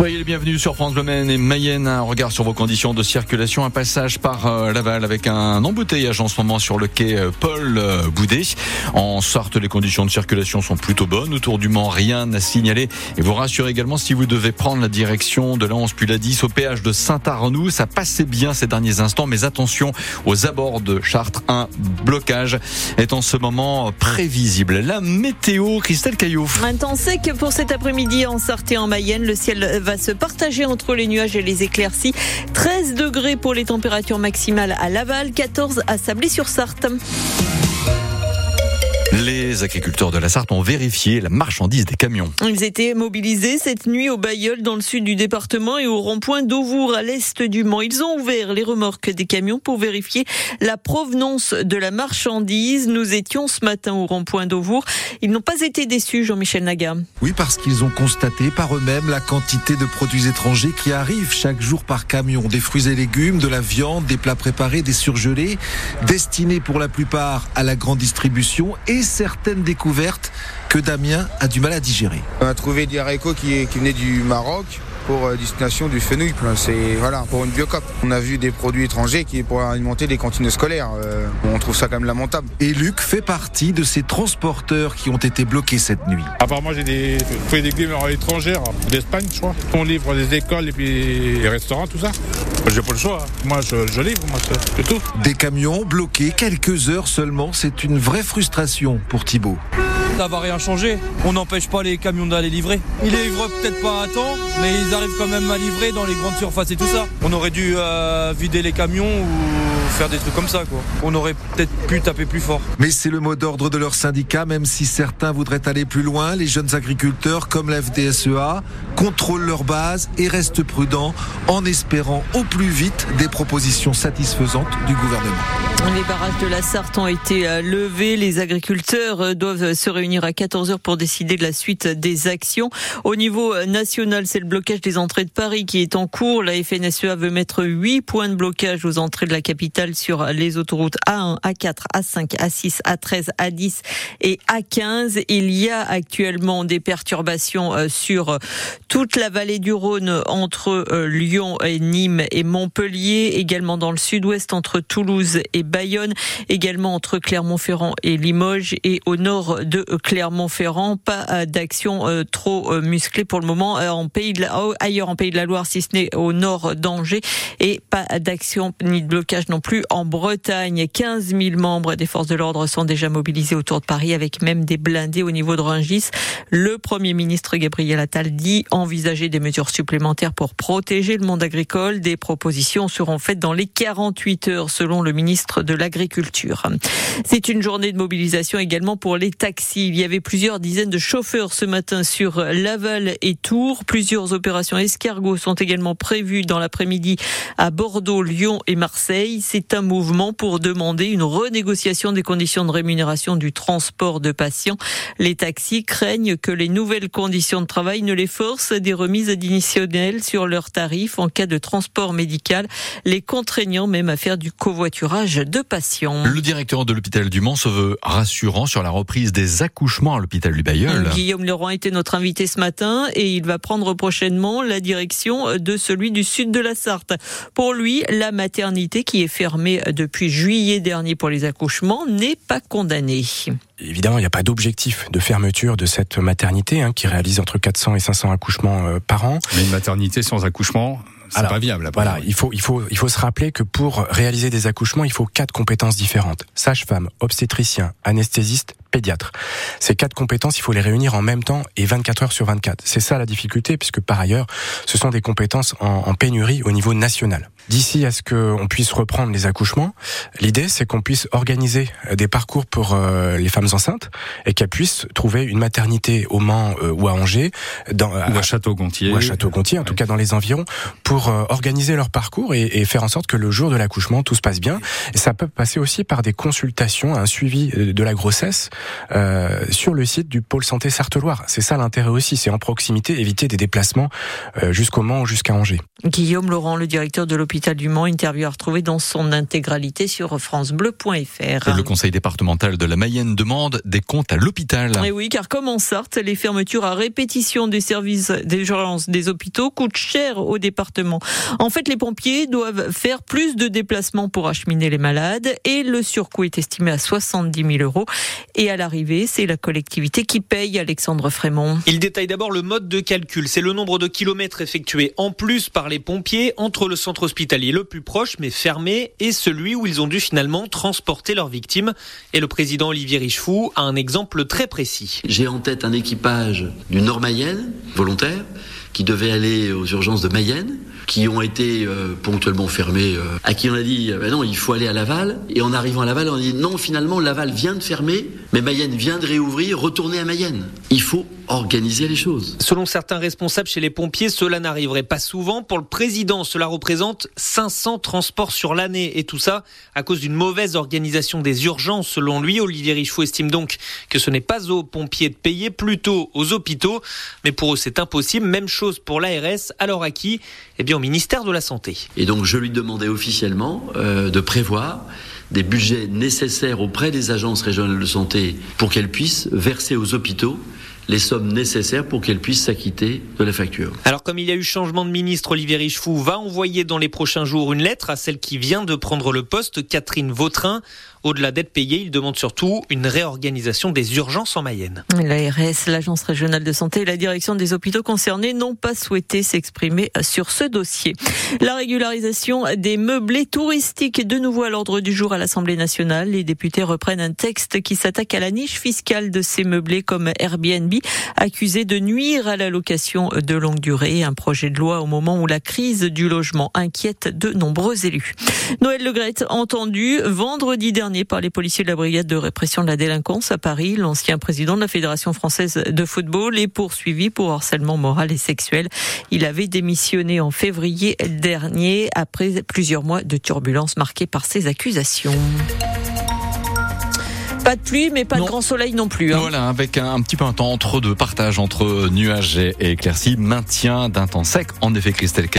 Soyez les bienvenus sur France Bleu et Mayenne. Un regard sur vos conditions de circulation. Un passage par euh, Laval avec un embouteillage en ce moment sur le quai euh, Paul euh, Boudet. En Sarthe, les conditions de circulation sont plutôt bonnes. Autour du Mans, rien à signaler. Et vous rassurez également si vous devez prendre la direction de la 11 puis la 10 au péage de Saint-Arnoux. Ça passait bien ces derniers instants, mais attention aux abords de Chartres. Un blocage est en ce moment prévisible. La météo, Christelle Caillot. Un temps sec pour cet après-midi en Sarthe et en Mayenne. Le ciel va se partager entre les nuages et les éclaircies. 13 degrés pour les températures maximales à Laval, 14 à Sablé-sur-Sarthe. Les agriculteurs de la Sarthe ont vérifié la marchandise des camions. Ils étaient mobilisés cette nuit au Bayeul dans le sud du département et au rond-point d'Auvour à l'est du Mans. Ils ont ouvert les remorques des camions pour vérifier la provenance de la marchandise. Nous étions ce matin au rond-point d'Auvour. Ils n'ont pas été déçus, Jean-Michel Naga. Oui, parce qu'ils ont constaté par eux-mêmes la quantité de produits étrangers qui arrivent chaque jour par camion. Des fruits et légumes, de la viande, des plats préparés, des surgelés, destinés pour la plupart à la grande distribution et certaines découvertes que Damien a du mal à digérer. On a trouvé des haricots qui, qui venaient du Maroc pour euh, destination du fenouil. C'est voilà pour une biocop. On a vu des produits étrangers qui pour alimenter les cantines scolaires. Euh, on trouve ça quand même lamentable. Et Luc fait partie de ces transporteurs qui ont été bloqués cette nuit. Apparemment, j'ai des fruits et légumes étrangères d'Espagne, je crois. On livre les écoles et puis les restaurants, tout ça. J'ai pas le choix. Moi, je, je livre, moi, c'est tout. Des camions bloqués quelques heures seulement, c'est une vraie frustration pour Thibault ça va rien changer. On n'empêche pas les camions d'aller livrer. Ils les livrent peut-être pas à temps, mais ils arrivent quand même à livrer dans les grandes surfaces et tout ça. On aurait dû euh, vider les camions ou faire des trucs comme ça, quoi. On aurait peut-être pu taper plus fort. Mais c'est le mot d'ordre de leur syndicat, même si certains voudraient aller plus loin. Les jeunes agriculteurs, comme la FDSEA, contrôlent leur base et restent prudents en espérant au plus vite des propositions satisfaisantes du gouvernement. Les barrages de la Sarthe ont été euh, levés. Les agriculteurs euh, doivent se réunir à 14h pour décider de la suite des actions. Au niveau national, c'est le blocage des entrées de Paris qui est en cours. La FNSEA veut mettre 8 points de blocage aux entrées de la capitale sur les autoroutes A1, A4, A5, A6, A13, A10 et A15. Il y a actuellement des perturbations euh, sur toute la vallée du Rhône entre euh, Lyon et Nîmes et Montpellier, également dans le sud-ouest entre Toulouse et Bayonne, également entre Clermont-Ferrand et Limoges et au nord de Clermont-Ferrand. Pas euh, d'action euh, trop euh, musclée pour le moment en pays la, ailleurs en Pays de la Loire, si ce n'est au nord d'Angers. Et pas d'action ni de blocage non plus en Bretagne. 15 000 membres des forces de l'ordre sont déjà mobilisés autour de Paris avec même des blindés au niveau de Rungis. Le Premier ministre Gabriel Attal dit envisager des mesures supplémentaires pour protéger le monde agricole. Des propositions seront faites dans les 48 heures selon le ministre de l'Agriculture. C'est une journée de mobilisation également pour les taxis. Il y avait plusieurs dizaines de chauffeurs ce matin sur Laval et Tours. Plusieurs opérations escargots sont également prévues dans l'après-midi à Bordeaux, Lyon et Marseille. C'est un mouvement pour demander une renégociation des conditions de rémunération du transport de patients. Les taxis craignent que les nouvelles conditions de travail ne les forcent des remises additionnelles sur leurs tarifs en cas de transport médical, les contraignant même à faire du covoiturage de patients. Le directeur de l'hôpital du Mans se veut rassurant sur la reprise des accouchements à l'hôpital du Bayeul. Guillaume Leroy était notre invité ce matin et il va prendre prochainement la direction de celui du sud de la Sarthe. Pour lui, la maternité qui est fermée depuis juillet dernier pour les accouchements n'est pas condamnée. Évidemment, il n'y a pas d'objectif de fermeture de cette maternité hein, qui réalise entre 400 et 500 accouchements euh, par an. Mais une maternité sans accouchement, c'est pas viable. Voilà, il faut, il faut, il faut se rappeler que pour réaliser des accouchements, il faut quatre compétences différentes sage-femme, obstétricien, anesthésiste, pédiatre. Ces quatre compétences, il faut les réunir en même temps et 24 heures sur 24. C'est ça la difficulté, puisque par ailleurs, ce sont des compétences en, en pénurie au niveau national. D'ici à ce qu'on puisse reprendre les accouchements, l'idée c'est qu'on puisse organiser des parcours pour euh, les femmes enceintes et qu'elles puissent trouver une maternité au Mans euh, ou à Angers, dans, ou à Château-Gontier, ou à Château-Gontier, en tout cas dans les environs, pour euh, organiser leur parcours et, et, faire en sorte que le jour de l'accouchement tout se passe bien. Et ça peut passer aussi par des consultations, un suivi de la grossesse euh, sur le site du pôle santé Sarthe-Loire. C'est ça l'intérêt aussi, c'est en proximité, éviter des déplacements euh, jusqu'au Mans ou jusqu'à Angers. Guillaume Laurent, le directeur de l'hôpital du Mans, interview à retrouver dans son intégralité sur francebleu.fr. Le conseil départemental de la Mayenne demande des comptes à l'hôpital. Et oui, car comme en Sarthe, les fermetures à répétition des services d'urgence des hôpitaux coûtent cher au département. En fait, les pompiers doivent faire plus de déplacements pour acheminer les malades et le surcoût est estimé à 70 000 euros. Et à l'arrivée, c'est la collectivité qui paye, Alexandre Frémont. Il détaille d'abord le mode de calcul. C'est le nombre de kilomètres effectués en plus par les pompiers entre le centre hospitalier le plus proche mais fermé et celui où ils ont dû finalement transporter leurs victimes. Et le président Olivier Richefou a un exemple très précis. J'ai en tête un équipage du Nord Mayenne, volontaire, qui devait aller aux urgences de Mayenne qui ont été euh, ponctuellement fermés, euh, à qui on a dit euh, non, il faut aller à Laval. Et en arrivant à Laval, on a dit non, finalement, Laval vient de fermer, mais Mayenne vient de réouvrir, retournez à Mayenne. Il faut organiser les choses. Selon certains responsables chez les pompiers, cela n'arriverait pas souvent. Pour le président, cela représente 500 transports sur l'année. Et tout ça à cause d'une mauvaise organisation des urgences. Selon lui, Olivier Richefou estime donc que ce n'est pas aux pompiers de payer, plutôt aux hôpitaux. Mais pour eux, c'est impossible. Même chose pour l'ARS. Alors à qui? Eh bien, au ministère de la Santé. Et donc, je lui demandais officiellement euh, de prévoir des budgets nécessaires auprès des agences régionales de santé pour qu'elles puissent verser aux hôpitaux les sommes nécessaires pour qu'elles puissent s'acquitter de la facture. Alors comme il y a eu changement de ministre, Olivier Richefou va envoyer dans les prochains jours une lettre à celle qui vient de prendre le poste, Catherine Vautrin. Au-delà d'être payé, il demande surtout une réorganisation des urgences en Mayenne. L'ARS, l'Agence régionale de santé et la direction des hôpitaux concernés n'ont pas souhaité s'exprimer sur ce dossier. La régularisation des meublés touristiques est de nouveau à l'ordre du jour à l'Assemblée nationale. Les députés reprennent un texte qui s'attaque à la niche fiscale de ces meublés comme Airbnb, accusés de nuire à la location de longue durée. Un projet de loi au moment où la crise du logement inquiète de nombreux élus. Noël Legrette entendu vendredi dernier par les policiers de la brigade de répression de la délinquance à Paris. L'ancien président de la Fédération française de football est poursuivi pour harcèlement moral et sexuel. Il avait démissionné en février dernier après plusieurs mois de turbulences marquées par ces accusations. Pas de pluie, mais pas de grand soleil non plus. Hein. Voilà, avec un, petit peu un temps entre deux, partage entre nuages et, et éclaircies, maintien d'un temps sec. En effet, Christelle